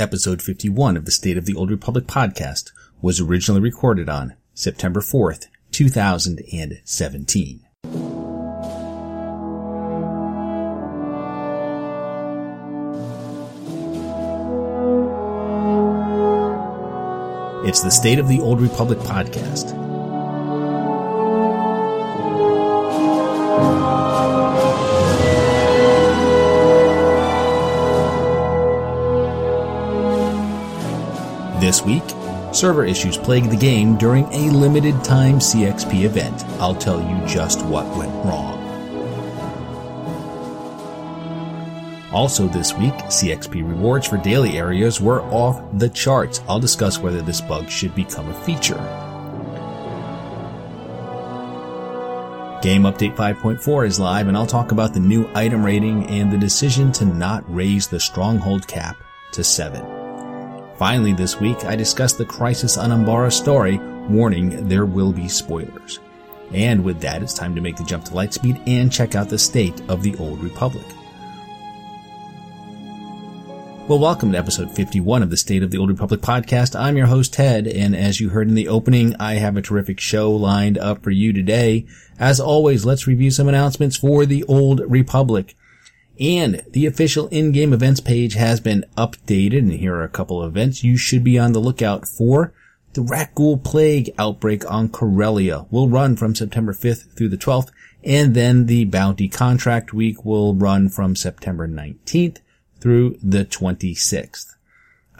episode 51 of the State of the Old Republic podcast was originally recorded on September 4th, 2017. It's the State of the Old Republic podcast. This week, server issues plagued the game during a limited time CXP event. I'll tell you just what went wrong. Also this week, CXP rewards for daily areas were off the charts. I'll discuss whether this bug should become a feature. Game Update 5.4 is live and I'll talk about the new item rating and the decision to not raise the stronghold cap to 7. Finally, this week, I discussed the Crisis on Umbara story, warning there will be spoilers. And with that, it's time to make the jump to Lightspeed and check out the state of the Old Republic. Well, welcome to episode 51 of the State of the Old Republic podcast. I'm your host, Ted, and as you heard in the opening, I have a terrific show lined up for you today. As always, let's review some announcements for the Old Republic. And the official in-game events page has been updated, and here are a couple of events you should be on the lookout for. The Rakghoul Plague outbreak on Corellia will run from September 5th through the 12th, and then the Bounty Contract Week will run from September 19th through the 26th.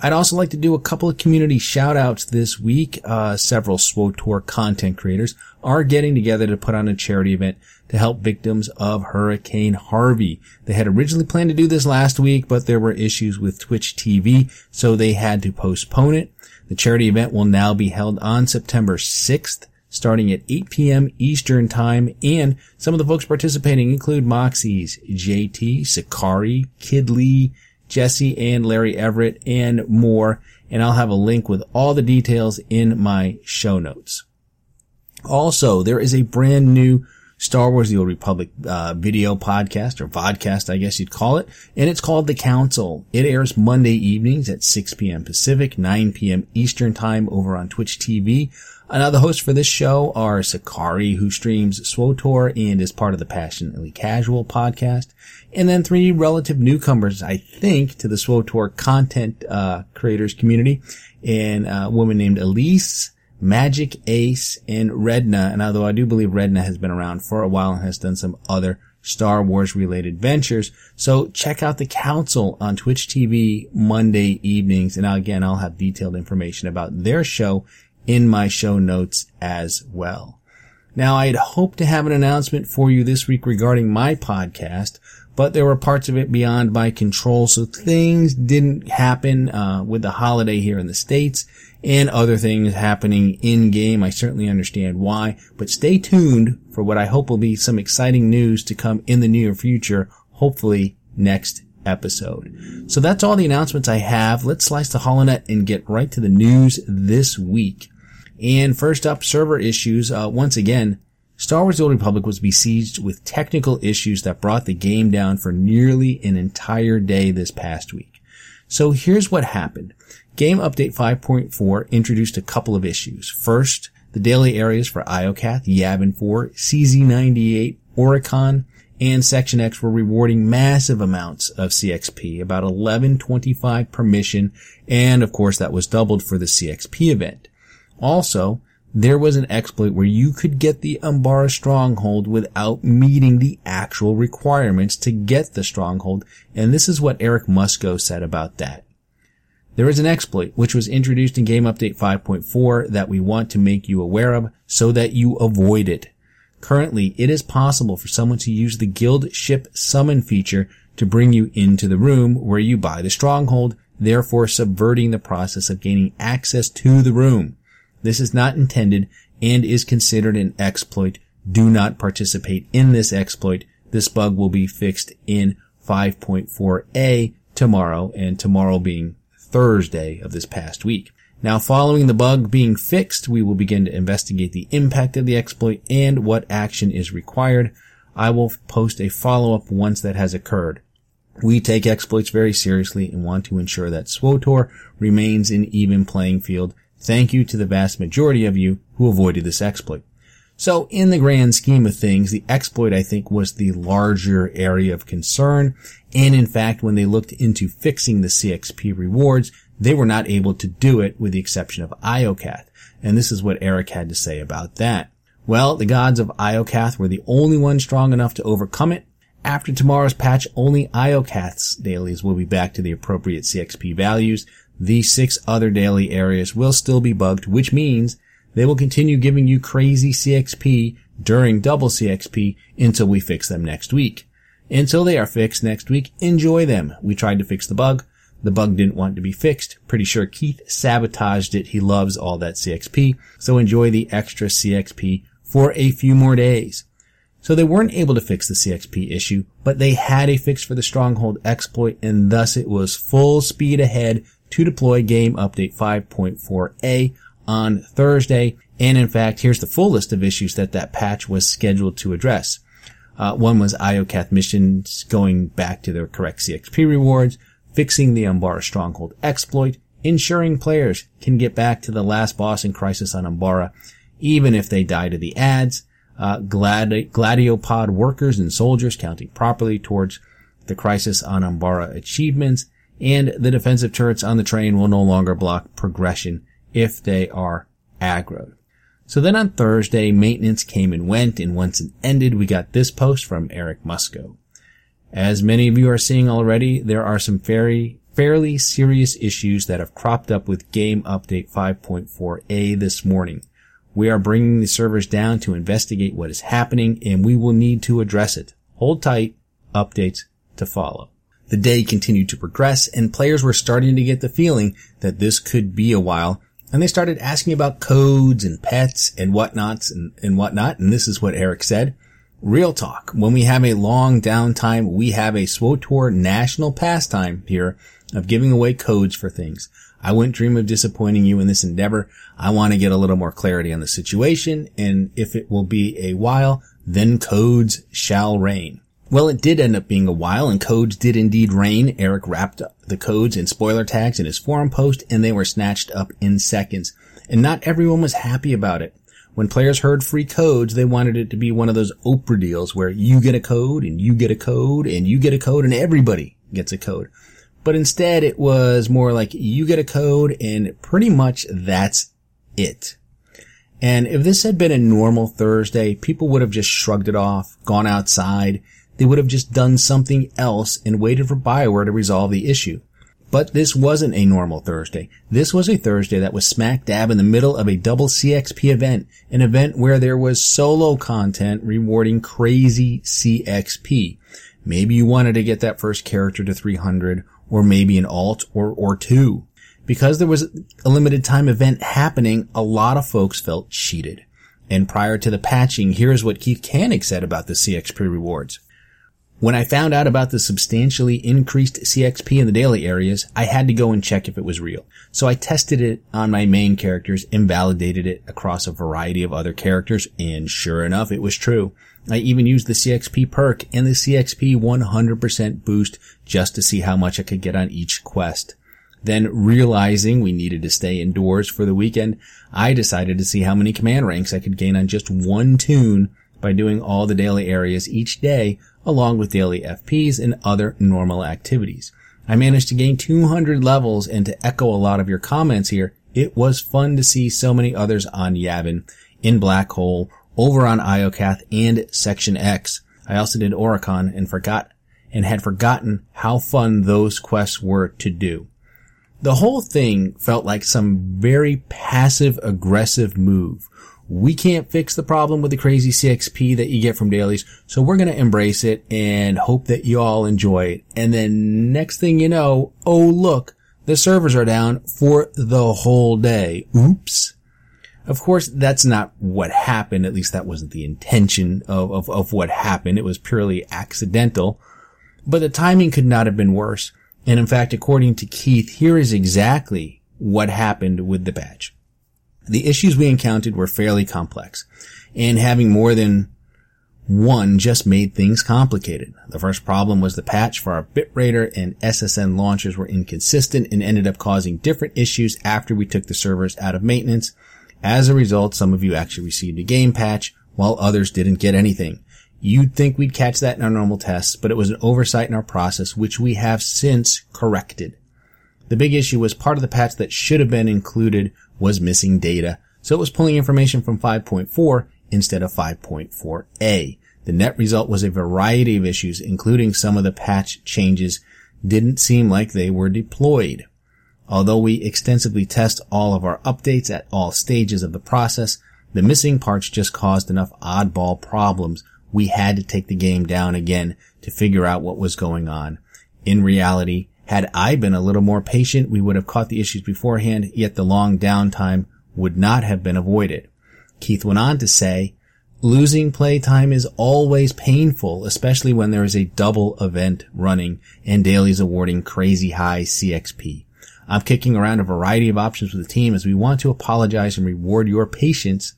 I'd also like to do a couple of community shout outs this week. Uh, several SWTOR content creators are getting together to put on a charity event to help victims of Hurricane Harvey. They had originally planned to do this last week, but there were issues with Twitch TV, so they had to postpone it. The charity event will now be held on September 6th, starting at 8 p.m. Eastern Time, and some of the folks participating include Moxies, JT, Sakari, Kid Lee, Jesse, and Larry Everett, and more, and I'll have a link with all the details in my show notes. Also, there is a brand new Star Wars The Old Republic uh, video podcast or vodcast, I guess you'd call it, and it's called The Council. It airs Monday evenings at 6 p.m. Pacific, 9 p.m. Eastern Time over on Twitch TV. Uh, now, the hosts for this show are Sakari, who streams SWTOR and is part of the Passionately Casual podcast, and then three relative newcomers, I think, to the SWTOR content uh, creators community, and a woman named Elise, Magic Ace, and Redna. And although I do believe Redna has been around for a while and has done some other Star Wars related ventures. So check out the council on Twitch TV Monday evenings. And again, I'll have detailed information about their show in my show notes as well. Now, I had hoped to have an announcement for you this week regarding my podcast, but there were parts of it beyond my control, so things didn't happen uh, with the holiday here in the States and other things happening in game. I certainly understand why, but stay tuned for what I hope will be some exciting news to come in the near future, hopefully next episode. So that's all the announcements I have. Let's slice the holonet and get right to the news this week. And first up, server issues. Uh, once again, Star Wars The Old Republic was besieged with technical issues that brought the game down for nearly an entire day this past week. So here's what happened. Game Update 5.4 introduced a couple of issues. First, the daily areas for Iokath, Yavin 4, CZ98, Oricon, and Section X were rewarding massive amounts of CXP, about 1125 per mission, and of course that was doubled for the CXP event. Also, there was an exploit where you could get the Umbara stronghold without meeting the actual requirements to get the stronghold, and this is what Eric Musco said about that. There is an exploit which was introduced in Game Update 5.4 that we want to make you aware of so that you avoid it. Currently, it is possible for someone to use the guild ship summon feature to bring you into the room where you buy the stronghold, therefore subverting the process of gaining access to the room. This is not intended and is considered an exploit. Do not participate in this exploit. This bug will be fixed in 5.4a tomorrow and tomorrow being Thursday of this past week. Now, following the bug being fixed, we will begin to investigate the impact of the exploit and what action is required. I will post a follow-up once that has occurred. We take exploits very seriously and want to ensure that SWTOR remains an even playing field. Thank you to the vast majority of you who avoided this exploit. So in the grand scheme of things, the exploit, I think, was the larger area of concern. And in fact, when they looked into fixing the CXP rewards, they were not able to do it with the exception of Iokath. And this is what Eric had to say about that. Well, the gods of Iokath were the only ones strong enough to overcome it. After tomorrow's patch, only Iokath's dailies will be back to the appropriate CXP values. The six other daily areas will still be bugged, which means they will continue giving you crazy CXP during double CXP until we fix them next week. Until they are fixed next week, enjoy them. We tried to fix the bug. The bug didn't want to be fixed. Pretty sure Keith sabotaged it. He loves all that CXP. So enjoy the extra CXP for a few more days. So they weren't able to fix the CXP issue, but they had a fix for the stronghold exploit and thus it was full speed ahead to deploy game update 5.4a on Thursday. And in fact, here's the full list of issues that that patch was scheduled to address. Uh, one was Iokath missions going back to their correct CXP rewards, fixing the Umbara Stronghold exploit, ensuring players can get back to the last boss in Crisis on Umbara, even if they die to the ads, uh, gladi- gladiopod workers and soldiers counting properly towards the Crisis on Umbara achievements, and the defensive turrets on the train will no longer block progression if they are aggroed. So then on Thursday, maintenance came and went, and once it ended, we got this post from Eric Musco. As many of you are seeing already, there are some very, fairly serious issues that have cropped up with Game Update 5.4a this morning. We are bringing the servers down to investigate what is happening, and we will need to address it. Hold tight, updates to follow. The day continued to progress, and players were starting to get the feeling that this could be a while and they started asking about codes and pets and whatnots and, and whatnot. And this is what Eric said. Real talk. When we have a long downtime, we have a SWTOR national pastime here of giving away codes for things. I wouldn't dream of disappointing you in this endeavor. I want to get a little more clarity on the situation. And if it will be a while, then codes shall reign. Well, it did end up being a while and codes did indeed reign. Eric wrapped the codes in spoiler tags in his forum post and they were snatched up in seconds. And not everyone was happy about it. When players heard free codes, they wanted it to be one of those Oprah deals where you get a code and you get a code and you get a code and everybody gets a code. But instead it was more like you get a code and pretty much that's it. And if this had been a normal Thursday, people would have just shrugged it off, gone outside, they would have just done something else and waited for Bioware to resolve the issue. But this wasn't a normal Thursday. This was a Thursday that was smack dab in the middle of a double CXP event, an event where there was solo content rewarding crazy CXP. Maybe you wanted to get that first character to 300, or maybe an alt or, or two. Because there was a limited time event happening, a lot of folks felt cheated. And prior to the patching, here's what Keith Cannig said about the CXP rewards. When I found out about the substantially increased CXP in the daily areas, I had to go and check if it was real. So I tested it on my main characters and validated it across a variety of other characters, and sure enough, it was true. I even used the CXP perk and the CXP 100% boost just to see how much I could get on each quest. Then realizing we needed to stay indoors for the weekend, I decided to see how many command ranks I could gain on just one toon by doing all the daily areas each day along with daily FPs and other normal activities. I managed to gain 200 levels and to echo a lot of your comments here, it was fun to see so many others on Yavin, in Black Hole, over on Iokath, and Section X. I also did Oricon and forgot and had forgotten how fun those quests were to do. The whole thing felt like some very passive aggressive move we can't fix the problem with the crazy CXP that you get from dailies, so we're gonna embrace it and hope that you all enjoy it. And then next thing you know, oh look, the servers are down for the whole day. Oops. Of course, that's not what happened. At least that wasn't the intention of, of, of what happened. It was purely accidental. But the timing could not have been worse. And in fact, according to Keith, here is exactly what happened with the badge. The issues we encountered were fairly complex, and having more than One just made things complicated. The first problem was the patch for our BitRaider and SSN launchers were inconsistent and ended up causing different issues after we took the servers out of maintenance. As a result, some of you actually received a game patch while others didn't get anything. You'd think we'd catch that in our normal tests, but it was an oversight in our process, which we have since corrected. The big issue was part of the patch that should have been included was missing data, so it was pulling information from 5.4 instead of 5.4a. The net result was a variety of issues, including some of the patch changes didn't seem like they were deployed. Although we extensively test all of our updates at all stages of the process, the missing parts just caused enough oddball problems we had to take the game down again to figure out what was going on. In reality, had I been a little more patient, we would have caught the issues beforehand, yet the long downtime would not have been avoided. Keith went on to say, Losing playtime is always painful, especially when there is a double event running and dailies awarding crazy high CXP. I'm kicking around a variety of options with the team as we want to apologize and reward your patience.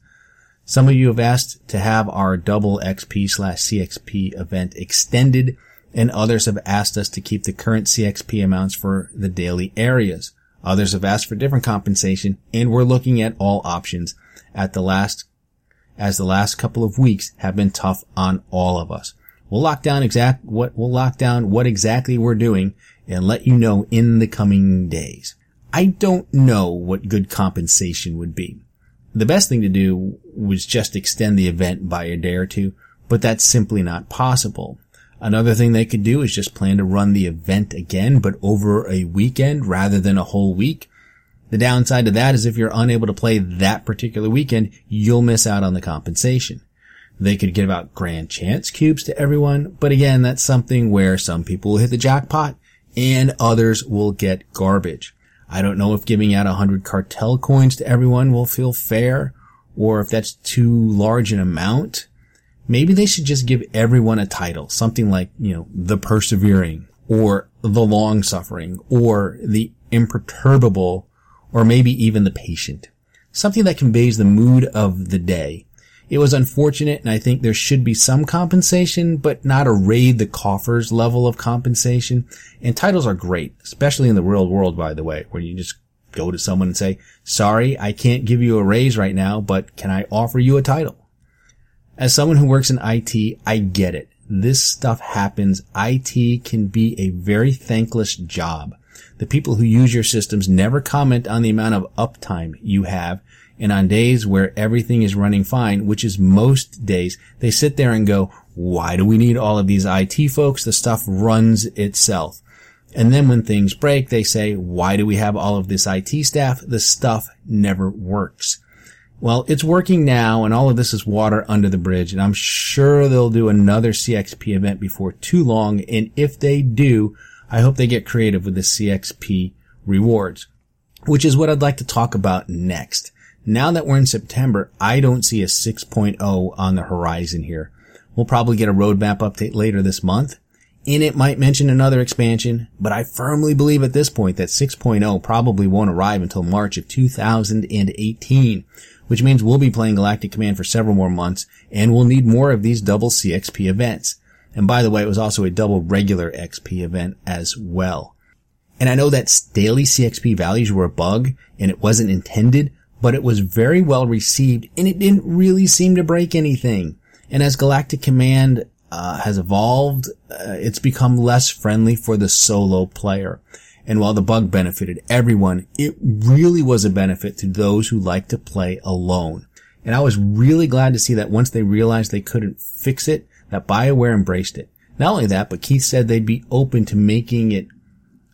Some of you have asked to have our double XP slash CXP event extended and others have asked us to keep the current CXP amounts for the daily areas. Others have asked for different compensation and we're looking at all options at the last as the last couple of weeks have been tough on all of us. We'll lock down exact what we'll lock down what exactly we're doing and let you know in the coming days. I don't know what good compensation would be. The best thing to do was just extend the event by a day or two, but that's simply not possible. Another thing they could do is just plan to run the event again, but over a weekend rather than a whole week. The downside to that is if you're unable to play that particular weekend, you'll miss out on the compensation. They could give out grand chance cubes to everyone, but again, that's something where some people will hit the jackpot and others will get garbage. I don't know if giving out a hundred cartel coins to everyone will feel fair or if that's too large an amount. Maybe they should just give everyone a title, something like, you know, the persevering or the long suffering or the imperturbable or maybe even the patient. Something that conveys the mood of the day. It was unfortunate and I think there should be some compensation, but not a raid the coffers level of compensation. And titles are great, especially in the real world, by the way, where you just go to someone and say, sorry, I can't give you a raise right now, but can I offer you a title? As someone who works in IT, I get it. This stuff happens. IT can be a very thankless job. The people who use your systems never comment on the amount of uptime you have. And on days where everything is running fine, which is most days, they sit there and go, why do we need all of these IT folks? The stuff runs itself. And then when things break, they say, why do we have all of this IT staff? The stuff never works. Well, it's working now and all of this is water under the bridge and I'm sure they'll do another CXP event before too long. And if they do, I hope they get creative with the CXP rewards, which is what I'd like to talk about next. Now that we're in September, I don't see a 6.0 on the horizon here. We'll probably get a roadmap update later this month, and it might mention another expansion, but I firmly believe at this point that 6.0 probably won't arrive until March of 2018, which means we'll be playing Galactic Command for several more months, and we'll need more of these double CXP events. And by the way, it was also a double regular XP event as well. And I know that daily CXP values were a bug and it wasn't intended, but it was very well received and it didn't really seem to break anything. And as Galactic Command uh, has evolved, uh, it's become less friendly for the solo player. And while the bug benefited everyone, it really was a benefit to those who like to play alone. And I was really glad to see that once they realized they couldn't fix it, that BioWare embraced it. Not only that, but Keith said they'd be open to making it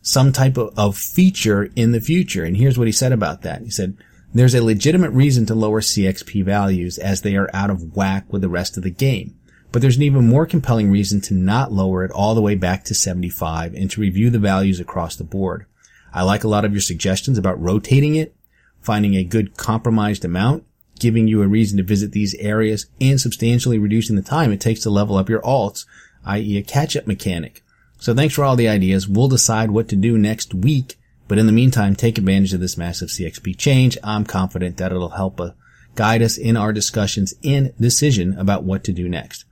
some type of, of feature in the future. And here's what he said about that. He said, there's a legitimate reason to lower CXP values as they are out of whack with the rest of the game. But there's an even more compelling reason to not lower it all the way back to 75 and to review the values across the board. I like a lot of your suggestions about rotating it, finding a good compromised amount, giving you a reason to visit these areas and substantially reducing the time it takes to level up your alts, i.e. a catch-up mechanic. So thanks for all the ideas. We'll decide what to do next week, but in the meantime, take advantage of this massive CXP change. I'm confident that it'll help uh, guide us in our discussions and decision about what to do next.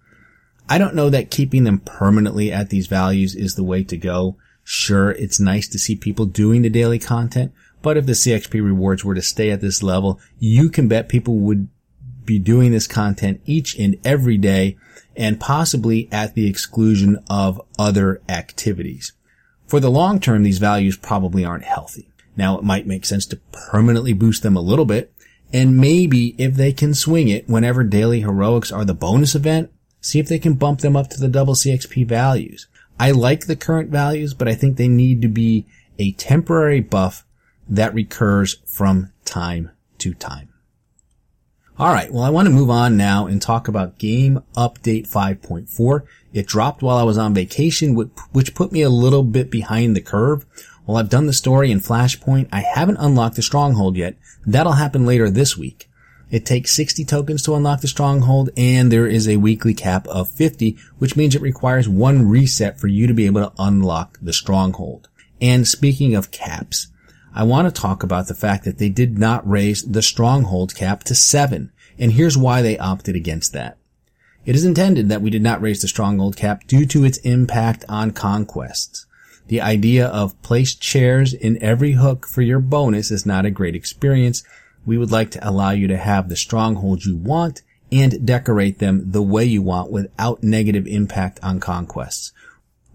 I don't know that keeping them permanently at these values is the way to go. Sure, it's nice to see people doing the daily content, but if the CXP rewards were to stay at this level, you can bet people would be doing this content each and every day and possibly at the exclusion of other activities. For the long term, these values probably aren't healthy. Now it might make sense to permanently boost them a little bit, and maybe if they can swing it whenever daily heroics are the bonus event, see if they can bump them up to the double CXP values. I like the current values, but I think they need to be a temporary buff that recurs from time to time. All right. Well, I want to move on now and talk about game update 5.4. It dropped while I was on vacation, which put me a little bit behind the curve. While I've done the story in Flashpoint, I haven't unlocked the stronghold yet. That'll happen later this week. It takes 60 tokens to unlock the stronghold and there is a weekly cap of 50, which means it requires one reset for you to be able to unlock the stronghold. And speaking of caps, I want to talk about the fact that they did not raise the stronghold cap to seven. And here's why they opted against that. It is intended that we did not raise the stronghold cap due to its impact on conquests. The idea of place chairs in every hook for your bonus is not a great experience. We would like to allow you to have the strongholds you want and decorate them the way you want without negative impact on conquests.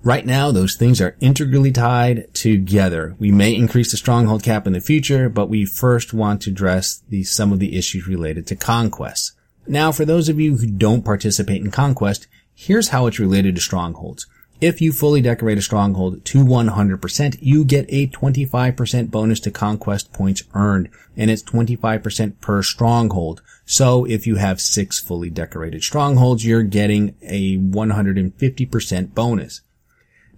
Right now, those things are integrally tied together. We may increase the stronghold cap in the future, but we first want to address the, some of the issues related to conquests. Now, for those of you who don't participate in conquest, here's how it's related to strongholds. If you fully decorate a stronghold to 100%, you get a 25% bonus to conquest points earned, and it's 25% per stronghold. So if you have six fully decorated strongholds, you're getting a 150% bonus.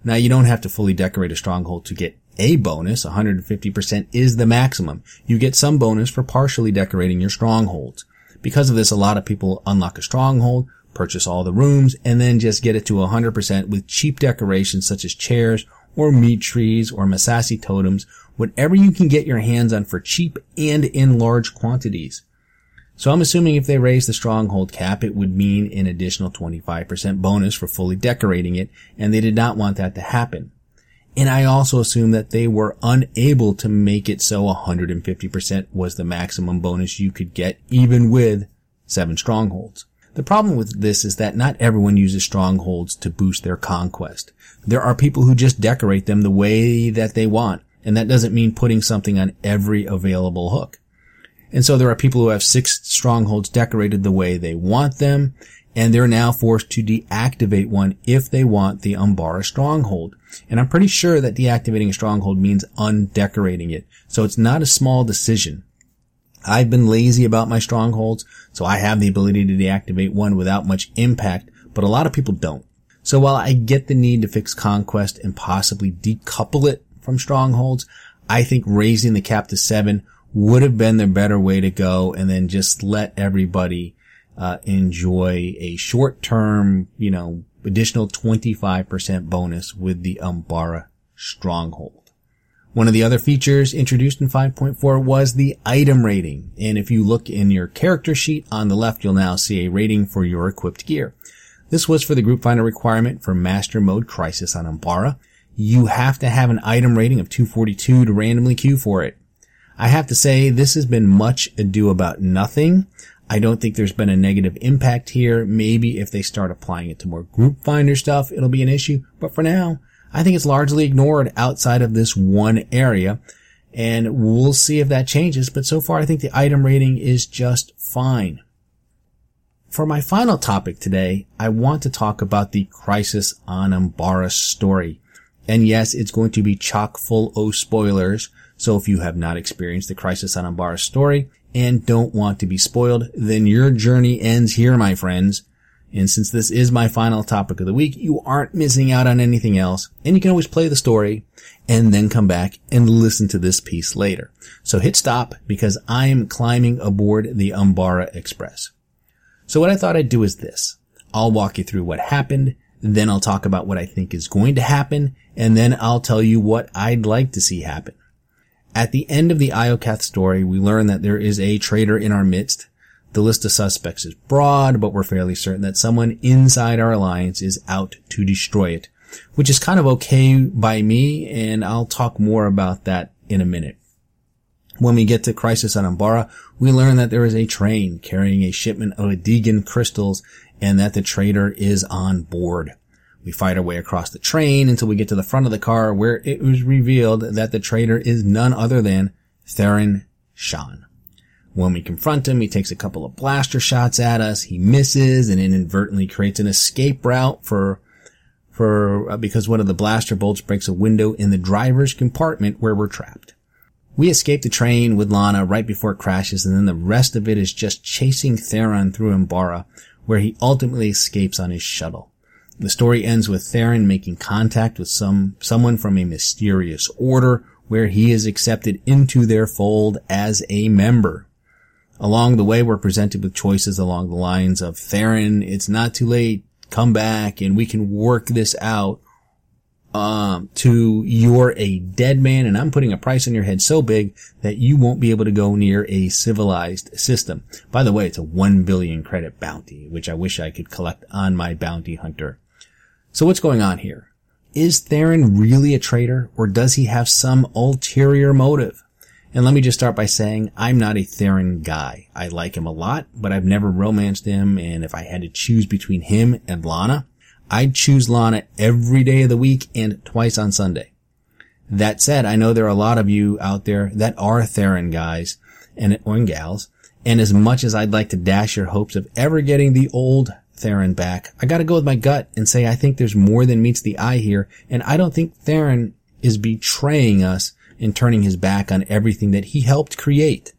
Now you don't have to fully decorate a stronghold to get a bonus. 150% is the maximum. You get some bonus for partially decorating your strongholds. Because of this, a lot of people unlock a stronghold, purchase all the rooms, and then just get it to 100% with cheap decorations such as chairs or meat trees or Massassi totems, whatever you can get your hands on for cheap and in large quantities. So I'm assuming if they raise the stronghold cap, it would mean an additional 25% bonus for fully decorating it, and they did not want that to happen. And I also assume that they were unable to make it so 150% was the maximum bonus you could get even with seven strongholds. The problem with this is that not everyone uses strongholds to boost their conquest. There are people who just decorate them the way that they want, and that doesn't mean putting something on every available hook. And so there are people who have six strongholds decorated the way they want them, and they're now forced to deactivate one if they want the Umbara stronghold. And I'm pretty sure that deactivating a stronghold means undecorating it. So it's not a small decision. I've been lazy about my strongholds, so I have the ability to deactivate one without much impact, but a lot of people don't. So while I get the need to fix conquest and possibly decouple it from strongholds, I think raising the cap to seven would have been the better way to go and then just let everybody uh, enjoy a short term, you know, additional 25% bonus with the Umbara Stronghold. One of the other features introduced in 5.4 was the item rating. And if you look in your character sheet on the left, you'll now see a rating for your equipped gear. This was for the group finder requirement for master mode crisis on Umbara. You have to have an item rating of 242 to randomly queue for it. I have to say this has been much ado about nothing. I don't think there's been a negative impact here. Maybe if they start applying it to more group finder stuff, it'll be an issue. But for now, I think it's largely ignored outside of this one area. And we'll see if that changes. But so far, I think the item rating is just fine. For my final topic today, I want to talk about the Crisis on Umbara story. And yes, it's going to be chock full of spoilers. So if you have not experienced the Crisis on Umbara story and don't want to be spoiled, then your journey ends here, my friends. And since this is my final topic of the week, you aren't missing out on anything else. And you can always play the story and then come back and listen to this piece later. So hit stop because I'm climbing aboard the Umbara Express. So what I thought I'd do is this. I'll walk you through what happened, then I'll talk about what I think is going to happen, and then I'll tell you what I'd like to see happen. At the end of the Iokath story, we learn that there is a traitor in our midst. The list of suspects is broad, but we're fairly certain that someone inside our alliance is out to destroy it, which is kind of okay by me, and I'll talk more about that in a minute. When we get to Crisis on Umbara, we learn that there is a train carrying a shipment of Adegan crystals and that the traitor is on board. We fight our way across the train until we get to the front of the car where it was revealed that the traitor is none other than Theron Shan. When we confront him, he takes a couple of blaster shots at us. He misses and inadvertently creates an escape route for, for, uh, because one of the blaster bolts breaks a window in the driver's compartment where we're trapped. We escape the train with Lana right before it crashes and then the rest of it is just chasing Theron through Umbara where he ultimately escapes on his shuttle. The story ends with Theron making contact with some, someone from a mysterious order where he is accepted into their fold as a member. Along the way, we're presented with choices along the lines of Theron, it's not too late, come back and we can work this out. Um, to you're a dead man and I'm putting a price on your head so big that you won't be able to go near a civilized system. By the way, it's a one billion credit bounty, which I wish I could collect on my bounty hunter. So what's going on here? Is Theron really a traitor or does he have some ulterior motive? And let me just start by saying I'm not a Theron guy. I like him a lot, but I've never romanced him. And if I had to choose between him and Lana, I'd choose Lana every day of the week and twice on Sunday. That said, I know there are a lot of you out there that are Theron guys and or gals. And as much as I'd like to dash your hopes of ever getting the old Theron back, I gotta go with my gut and say I think there's more than meets the eye here. And I don't think Theron is betraying us in turning his back on everything that he helped create.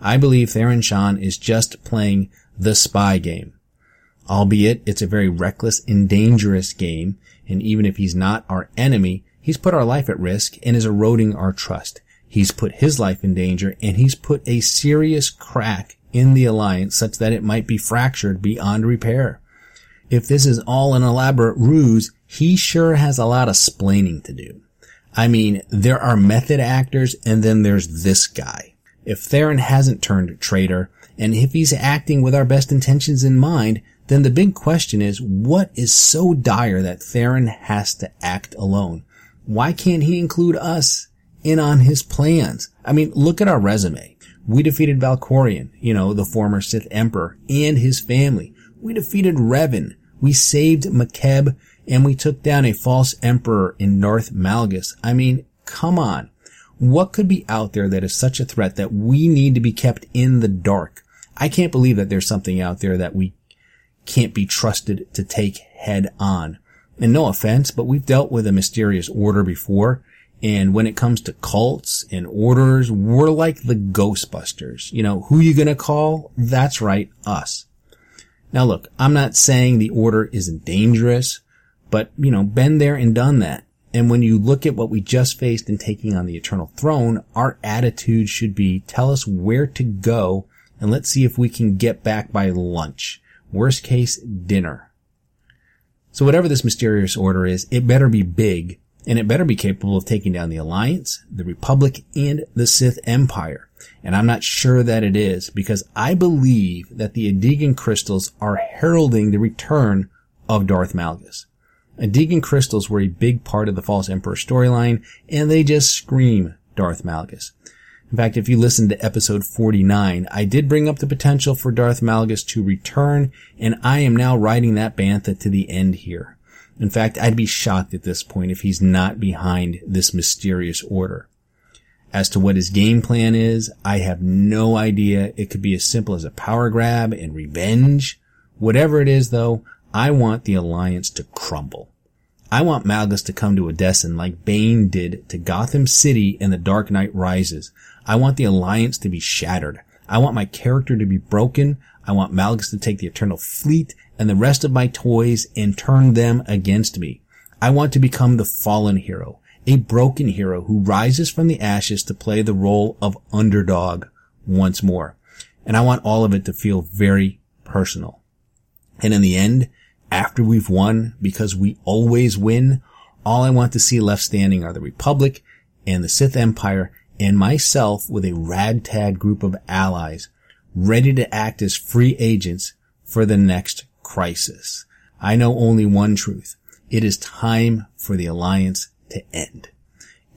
I believe Theron Shan is just playing the spy game. Albeit it's a very reckless and dangerous game, and even if he's not our enemy, he's put our life at risk and is eroding our trust. He's put his life in danger and he's put a serious crack in the alliance such that it might be fractured beyond repair. If this is all an elaborate ruse, he sure has a lot of splaining to do. I mean, there are method actors and then there's this guy. If Theron hasn't turned traitor, and if he's acting with our best intentions in mind, then the big question is, what is so dire that Theron has to act alone? Why can't he include us in on his plans? I mean, look at our resume. We defeated Valkorion, you know, the former Sith Emperor, and his family. We defeated Revan. We saved Makeb and we took down a false emperor in Darth Malgus. I mean, come on. What could be out there that is such a threat that we need to be kept in the dark? I can't believe that there's something out there that we can't be trusted to take head on. And no offense, but we've dealt with a mysterious order before. And when it comes to cults and orders, we're like the Ghostbusters. You know, who you gonna call? That's right, us. Now look, I'm not saying the order isn't dangerous. But, you know, been there and done that. And when you look at what we just faced in taking on the eternal throne, our attitude should be tell us where to go and let's see if we can get back by lunch. Worst case, dinner. So whatever this mysterious order is, it better be big and it better be capable of taking down the Alliance, the Republic, and the Sith Empire. And I'm not sure that it is because I believe that the Adegan crystals are heralding the return of Darth Malgus. Adegan crystals were a big part of the False Emperor storyline, and they just scream Darth Malgus. In fact, if you listen to episode 49, I did bring up the potential for Darth Malgus to return, and I am now riding that bantha to the end here. In fact, I'd be shocked at this point if he's not behind this mysterious order. As to what his game plan is, I have no idea. It could be as simple as a power grab and revenge. Whatever it is though, I want the Alliance to crumble. I want Malgus to come to Odessen like Bane did to Gotham City in The Dark Knight Rises. I want the Alliance to be shattered. I want my character to be broken. I want Malgus to take the Eternal Fleet and the rest of my toys and turn them against me. I want to become the fallen hero, a broken hero who rises from the ashes to play the role of underdog once more. And I want all of it to feel very personal. And in the end, after we've won, because we always win, all I want to see left standing are the Republic and the Sith Empire and myself with a ragtag group of allies ready to act as free agents for the next crisis. I know only one truth. It is time for the alliance to end.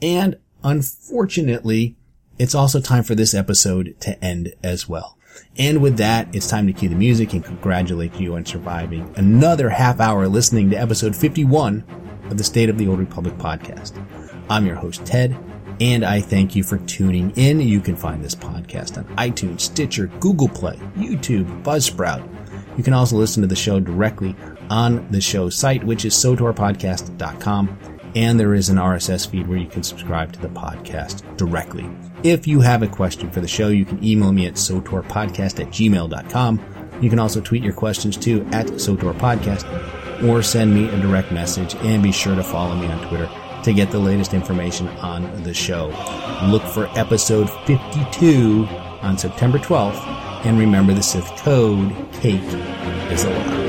And unfortunately, it's also time for this episode to end as well. And with that, it's time to cue the music and congratulate you on surviving another half hour listening to episode 51 of the State of the Old Republic podcast. I'm your host, Ted, and I thank you for tuning in. You can find this podcast on iTunes, Stitcher, Google Play, YouTube, Buzzsprout. You can also listen to the show directly on the show site, which is sotorpodcast.com. And there is an RSS feed where you can subscribe to the podcast directly. If you have a question for the show, you can email me at sotorpodcast at gmail.com. You can also tweet your questions to at sotorpodcast or send me a direct message and be sure to follow me on Twitter to get the latest information on the show. Look for episode 52 on September 12th and remember the Sith code, cake is allowed.